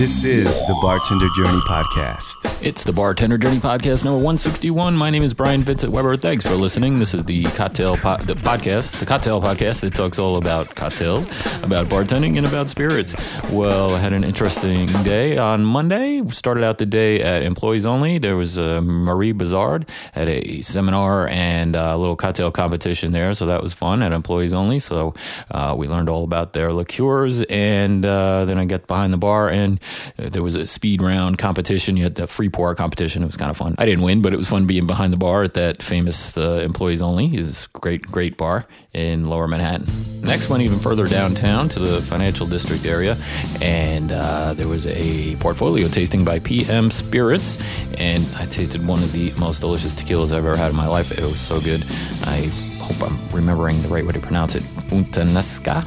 This is the Bartender Journey Podcast. It's the Bartender Journey Podcast number 161. My name is Brian Vincent Weber. Thanks for listening. This is the cocktail po- the podcast, the cocktail podcast that talks all about cocktails, about bartending, and about spirits. Well, I had an interesting day on Monday. We started out the day at Employees Only. There was uh, Marie Brizard at a seminar and a little cocktail competition there, so that was fun at Employees Only. So uh, we learned all about their liqueurs, and uh, then I got behind the bar and there was a speed round competition. You had the free pour competition. It was kind of fun. I didn't win, but it was fun being behind the bar at that famous uh, employees only. It's great, great bar in Lower Manhattan. Next, went even further downtown to the financial district area, and uh, there was a portfolio tasting by PM Spirits, and I tasted one of the most delicious tequilas I've ever had in my life. It was so good. I hope I'm remembering the right way to pronounce it. Puntanesca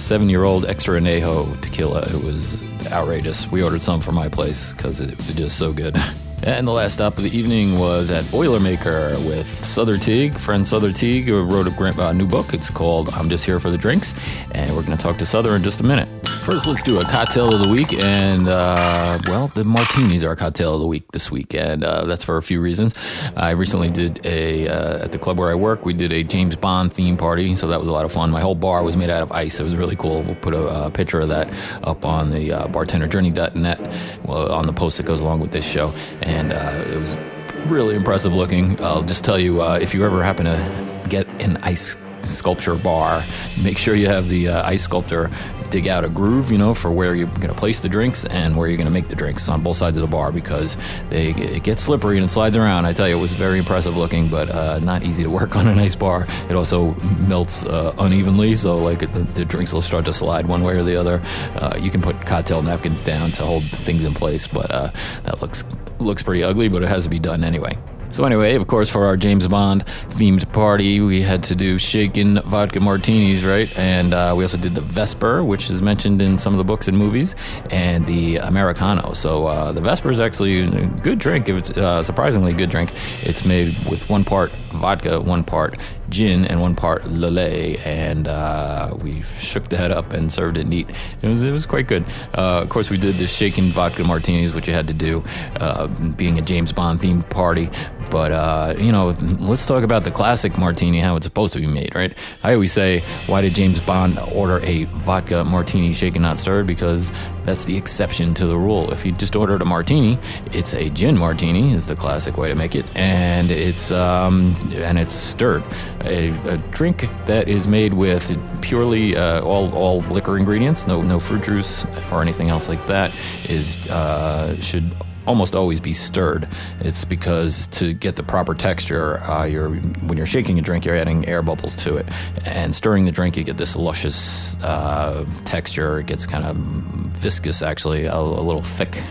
seven year old extra anejo tequila. It was outrageous. We ordered some for my place because it was just so good. And the last stop of the evening was at Boilermaker with Souther Teague. Friend Souther Teague wrote a new book. It's called I'm Just Here for the Drinks. And we're going to talk to Souther in just a minute. First, let's do a cocktail of the week. And, uh, well, the martinis are cocktail of the week this week. And uh, that's for a few reasons. I recently did a, uh, at the club where I work, we did a James Bond theme party. So that was a lot of fun. My whole bar was made out of ice. It was really cool. We'll put a, a picture of that up on the uh, bartenderjourney.net well, on the post that goes along with this show. And uh, it was really impressive looking. I'll just tell you uh, if you ever happen to get an ice sculpture bar, make sure you have the uh, ice sculptor dig out a groove, you know, for where you're going to place the drinks and where you're going to make the drinks on both sides of the bar because they it gets slippery and it slides around. I tell you, it was very impressive looking, but uh, not easy to work on an ice bar. It also melts uh, unevenly, so like the, the, drinks will start to slide one way or the other. Uh, you can put cocktail napkins down to hold things in place, but uh, that looks looks pretty ugly, but it has to be done anyway. So anyway, of course, for our James Bond themed party, we had to do shaken vodka martinis, right? And uh, we also did the Vesper, which is mentioned in some of the books and movies, and the Americano. So uh, the Vesper is actually a good drink. If it's uh, surprisingly good drink, it's made with one part vodka, one part gin, and one part Lillet, and uh, we shook that up and served it neat. It was it was quite good. Uh, of course, we did the shaken vodka martinis, which you had to do, uh, being a James Bond themed party. But uh, you know, let's talk about the classic martini, how it's supposed to be made, right? I always say, why did James Bond order a vodka martini, shaken not stirred? Because that's the exception to the rule. If you just ordered a martini, it's a gin martini, is the classic way to make it, and it's um, and it's stirred. A, a, drink that is made with purely uh, all all liquor ingredients, no no fruit juice or anything else like that, is uh, should almost always be stirred. It's because to get the proper texture, uh, you're when you're shaking a drink, you're adding air bubbles to it, and stirring the drink, you get this luscious uh, texture. It gets kind of viscous, actually, a, a little thick,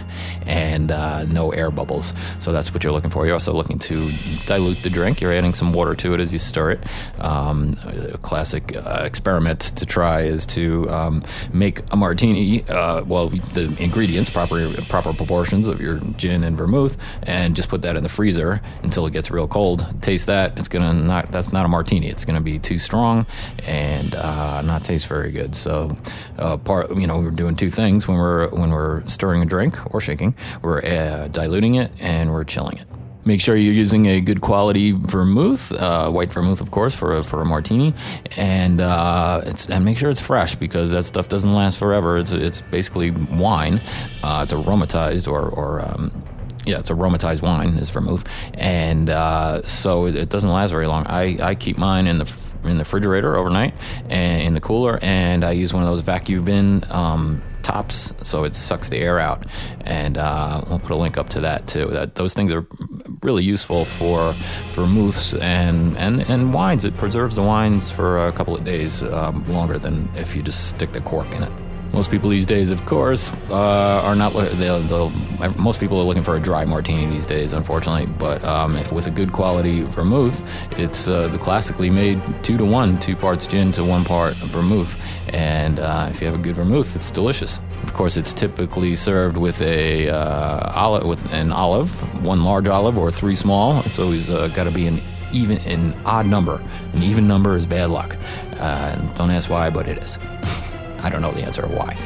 and uh, no air bubbles. So that's what you're looking for. You're also looking to dilute the drink. You're adding some water to it as you stir it. Um, a classic uh, experiment to try is to um, make a martini. Uh, well, the ingredients, proper proper proportions of your gin and vermouth, and just put that in the freezer until it gets real cold. Taste that; it's gonna not. That's not a martini. It's gonna be too strong and uh, not taste very good. So, uh, part you know, we're doing two things when we're when we're stirring a drink or shaking. We're uh, diluting it and we're chilling it. Make sure you're using a good quality vermouth, uh, white vermouth, of course, for a, for a martini, and uh, and make sure it's fresh because that stuff doesn't last forever. It's it's basically wine. Uh, it's aromatized or or um, yeah, it's aromatized wine is vermouth, and uh, so it doesn't last very long. I, I keep mine in the in the refrigerator overnight and in the cooler, and I use one of those vacuum bin um, tops so it sucks the air out. And uh, we'll put a link up to that too. That those things are really useful for vermouths and and and wines. It preserves the wines for a couple of days um, longer than if you just stick the cork in it. Most people these days, of course, uh, are not. They'll, they'll, most people are looking for a dry martini these days, unfortunately. But um, if with a good quality vermouth, it's uh, the classically made two to one, two parts gin to one part vermouth. And uh, if you have a good vermouth, it's delicious. Of course, it's typically served with a uh, olive, with an olive, one large olive or three small. It's always uh, got to be an even an odd number. An even number is bad luck. Uh, don't ask why, but it is. I don't know the answer why.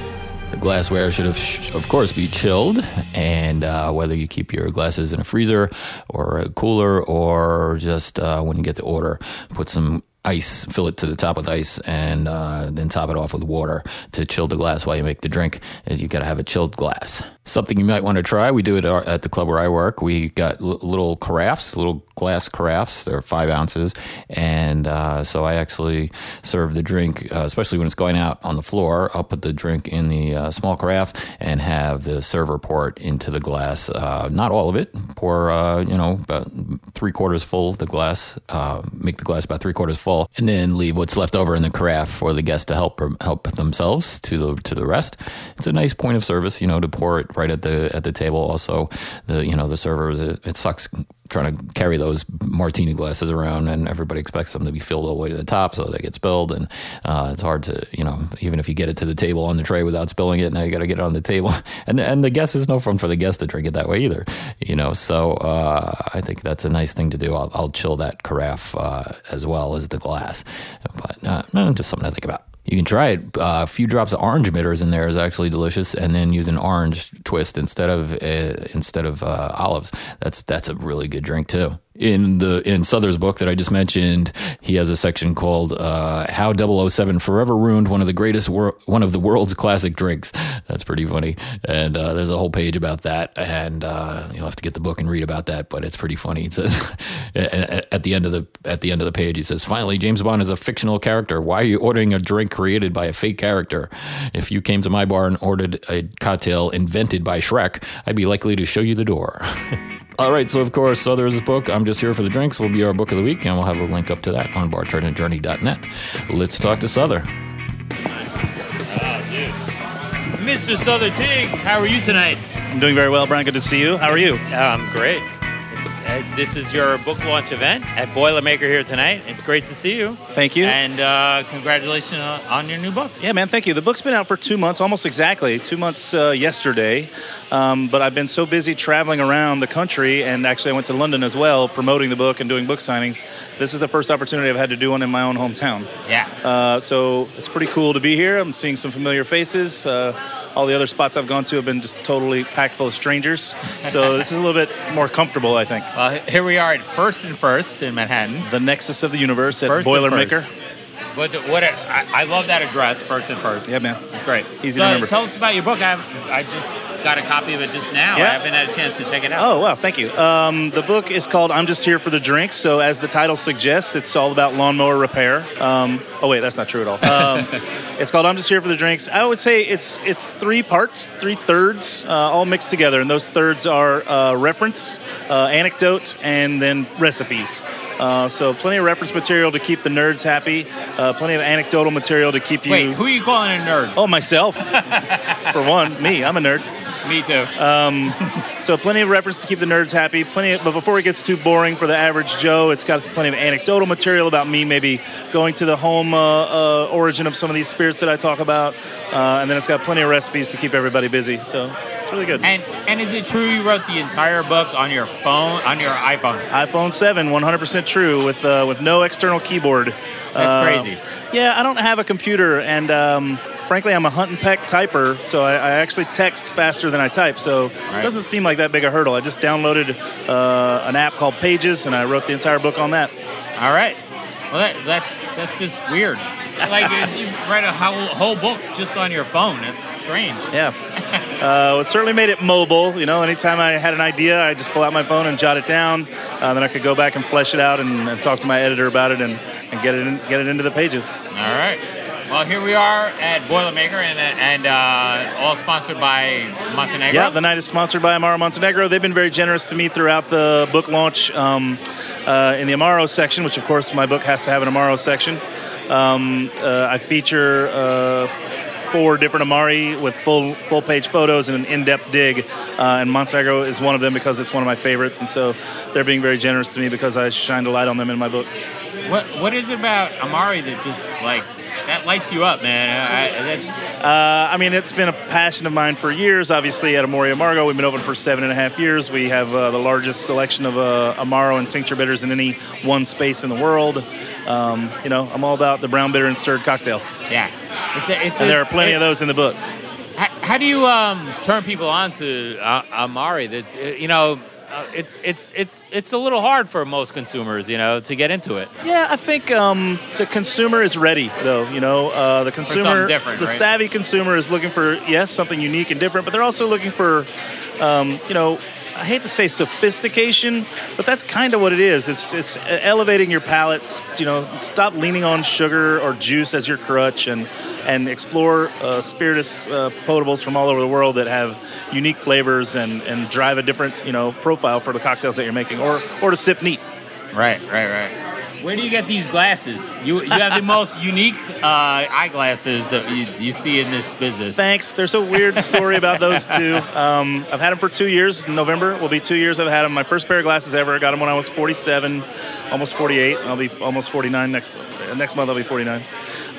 The glassware should, have, of course, be chilled, and uh, whether you keep your glasses in a freezer or a cooler, or just uh, when you get the order, put some ice, fill it to the top with ice, and uh, then top it off with water to chill the glass while you make the drink. Is you got to have a chilled glass. Something you might want to try. We do it at the club where I work. We got l- little carafes, little glass carafes. They're five ounces, and uh, so I actually serve the drink, uh, especially when it's going out on the floor. I'll put the drink in the uh, small carafe and have the server pour it into the glass. Uh, not all of it. Pour, uh, you know, about three quarters full of the glass. make the glass about three quarters full full, and then leave what's left over in the carafe for the guests to help help themselves to the to the rest. It's a nice point of service, you know, to pour it right at the at the table. Also, the you know the servers it, it sucks trying to carry those martini glasses around, and everybody expects them to be filled all the way to the top, so they get spilled, and uh, it's hard to, you know, even if you get it to the table on the tray without spilling it, now you got to get it on the table, and and the guest is no fun for the guest to drink it that way either, you know. So uh, I think that's a nice thing to do. I'll, I'll chill that carafe uh, as well as the glass, but uh, just something to think about. You can try it. Uh, a few drops of orange bitters in there is actually delicious, and then use an orange twist instead of uh, instead of uh, olives. That's that's a really good drink too in the in Souther's book that I just mentioned, he has a section called uh, "How 007 Forever Ruined One of the Greatest Wor- One of the World's Classic Drinks." That's pretty funny, and uh, there's a whole page about that, and uh, you'll have to get the book and read about that. But it's pretty funny. It says at the end of the at the end of the page, he says, "Finally, James Bond is a fictional character. Why are you ordering a drink created by a fake character? If you came to my bar and ordered a cocktail invented by Shrek, I'd be likely to show you the door." All right, so of course, Souther's book, I'm Just Here for the Drinks, will be our book of the week, and we'll have a link up to that on bartendingjourney.net. Let's talk to Souther. Mr. Souther Teague, how are you tonight? I'm doing very well, Brian. Good to see you. How are you? Um, great. This is your book launch event at Boilermaker here tonight. It's great to see you. Thank you. And uh, congratulations on your new book. Yeah, man, thank you. The book's been out for two months, almost exactly, two months uh, yesterday. Um, but I've been so busy traveling around the country, and actually I went to London as well, promoting the book and doing book signings. This is the first opportunity I've had to do one in my own hometown. Yeah. Uh, so it's pretty cool to be here. I'm seeing some familiar faces. Uh, all the other spots I've gone to have been just totally packed full of strangers. So this is a little bit more comfortable, I think. Well, here we are at First and First in Manhattan. The nexus of the universe at Boilermaker. What, what I, love that address, First and First. Yeah, man. It's great. Easy so to remember. Tell us about your book. I, I just got a copy of it just now. Yeah. I haven't had a chance to check it out. Oh, wow. Thank you. Um, the book is called I'm Just Here for the Drinks. So, as the title suggests, it's all about lawnmower repair. Um, oh, wait, that's not true at all. Um, it's called I'm Just Here for the Drinks. I would say it's it's three parts, three thirds, uh, all mixed together. And those thirds are uh, reference, uh, anecdote, and then recipes. Uh, so plenty of reference material to keep the nerds happy. Uh, plenty of anecdotal material to keep you. Wait, who are you calling a nerd? Oh, myself. For one, me. I'm a nerd. Me too. Um, so plenty of reference to keep the nerds happy. Plenty, of, but before it gets too boring for the average Joe, it's got plenty of anecdotal material about me, maybe going to the home uh, uh, origin of some of these spirits that I talk about, uh, and then it's got plenty of recipes to keep everybody busy. So it's really good. And and is it true you wrote the entire book on your phone, on your iPhone? iPhone 7, 100% true, with uh, with no external keyboard. That's uh, crazy. Yeah, I don't have a computer, and um, frankly, I'm a hunt and peck typer, so I, I actually text faster than I type. So right. it doesn't seem like that big a hurdle. I just downloaded uh, an app called Pages, and I wrote the entire book on that. All right. Well, that, that's that's just weird. Like you write a whole, whole book just on your phone. It's strange. Yeah. uh, it certainly made it mobile. You know, anytime I had an idea, I just pull out my phone and jot it down. Uh, then I could go back and flesh it out and, and talk to my editor about it and, and get it in, get it into the pages. All right. Well, here we are at Boilermaker, and, and uh, all sponsored by Montenegro. Yeah, the night is sponsored by Amaro Montenegro. They've been very generous to me throughout the book launch um, uh, in the Amaro section, which, of course, my book has to have an Amaro section. Um, uh, I feature uh, four different Amari with full full page photos and an in-depth dig, uh, and Montenegro is one of them because it's one of my favorites, and so they're being very generous to me because I shined a light on them in my book. What What is it about Amari that just like that lights you up, man. I, uh, I mean, it's been a passion of mine for years. Obviously, at Amor y Amargo, we've been open for seven and a half years. We have uh, the largest selection of uh, Amaro and tincture bitters in any one space in the world. Um, you know, I'm all about the brown bitter and stirred cocktail. Yeah, it's a, it's and a, there are plenty it, of those in the book. how, how do you um, turn people on to uh, Amari? That's uh, you know, uh, it's it's it's it's a little hard for most consumers, you know, to get into it. Yeah, I think um, the consumer is ready, though. You know, uh, the consumer, the right? savvy consumer is looking for yes, something unique and different, but they're also looking for, um, you know, I hate to say sophistication, but that's kind of what it is. It's it's elevating your palate. You know, stop leaning on sugar or juice as your crutch, and and explore uh, spirituous uh, potables from all over the world that have unique flavors and and drive a different you know profile for the cocktails that you're making, or or to sip neat. Right, right, right. Where do you get these glasses? You you have the most unique uh, eyeglasses that you, you see in this business. Thanks. There's a weird story about those two. Um, I've had them for two years. In November will be two years I've had them. My first pair of glasses ever. I got them when I was 47, almost 48. I'll be almost 49 next next month. I'll be 49.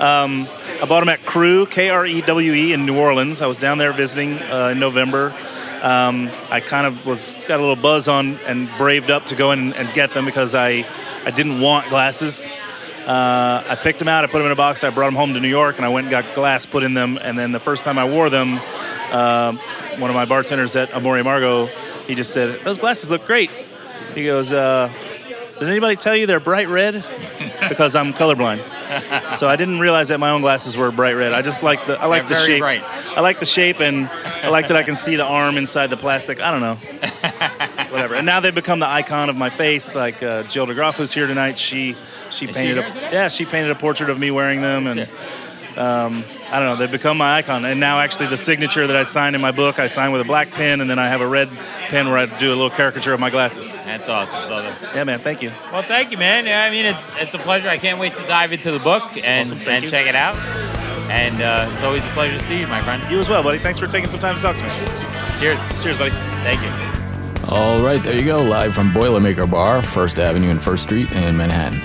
Um, I bought them at Krewe, K R E W E, in New Orleans. I was down there visiting uh, in November. Um, I kind of was got a little buzz on and braved up to go in and, and get them because I I didn't want glasses. Uh, I picked them out. I put them in a box. I brought them home to New York, and I went and got glass put in them. And then the first time I wore them, um one of my bartenders at Amor y Amargo, he just said, "Those glasses look great." He goes, uh, "Did anybody tell you they're bright red?" because I'm colorblind. So I didn't realize that my own glasses were bright red. I just like the I like They're the shape. bright. I like the shape, and I like that I can see the arm inside the plastic. I don't know whatever. And now they've become the icon of my face. Like uh, Jill DeGroff, who's here tonight, she she Is painted here a yeah she painted a portrait of me wearing them, and um, I don't know. They've become my icon. And now actually the signature that I signed in my book, I sign with a black pen, and then I have a red pen where I do a little caricature of my glasses. That's awesome. That's awesome. Yeah, man. Thank you. Well, thank you, man. Yeah, I mean, it's it's a pleasure. I can't wait to dive into the book and Awesome, and you. check it out. And uh, it's always a pleasure to see you, my friend. You as well, buddy. Thanks for taking some time to talk to me. Cheers. Cheers, buddy. Thank you. All right, there you go, live from Boilermaker Bar, First Avenue and First Street in Manhattan.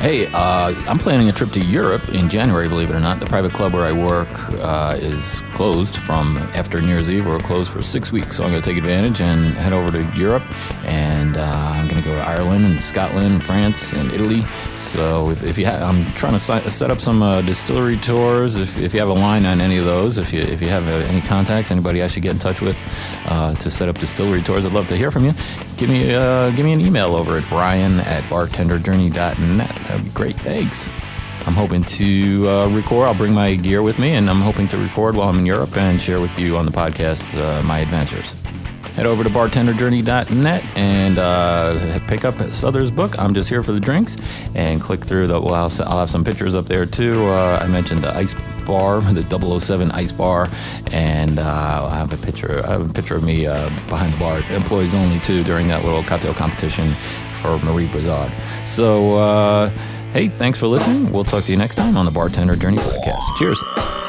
Hey, uh, I'm planning a trip to Europe in January, believe it or not. The private club where I work uh, is closed from after New Year's Eve. We're closed for six weeks, so I'm going to take advantage and head over to Europe. And uh, I'm going to go to Ireland and Scotland and France and Italy. So if, if you ha- I'm trying to si- set up some uh, distillery tours. If, if you have a line on any of those, if you if you have uh, any contacts, anybody I should get in touch with uh, to set up distillery tours, I'd love to hear from you. Give me give me an email over at brian at bartenderjourney.net. That'd be great. Thanks. I'm hoping to uh, record. I'll bring my gear with me, and I'm hoping to record while I'm in Europe and share with you on the podcast uh, my adventures. Head over to bartenderjourney.net and uh, pick up Souther's book. I'm just here for the drinks, and click through the. Well, I'll, have some pictures up there too. Uh, I mentioned the ice bar, the 007 ice bar, and uh, I'll have a picture. I have a picture of me uh, behind the bar, employees only too, during that little cocktail competition for Marie Brizard. So, uh, hey, thanks for listening. We'll talk to you next time on the Bartender Journey podcast. Cheers.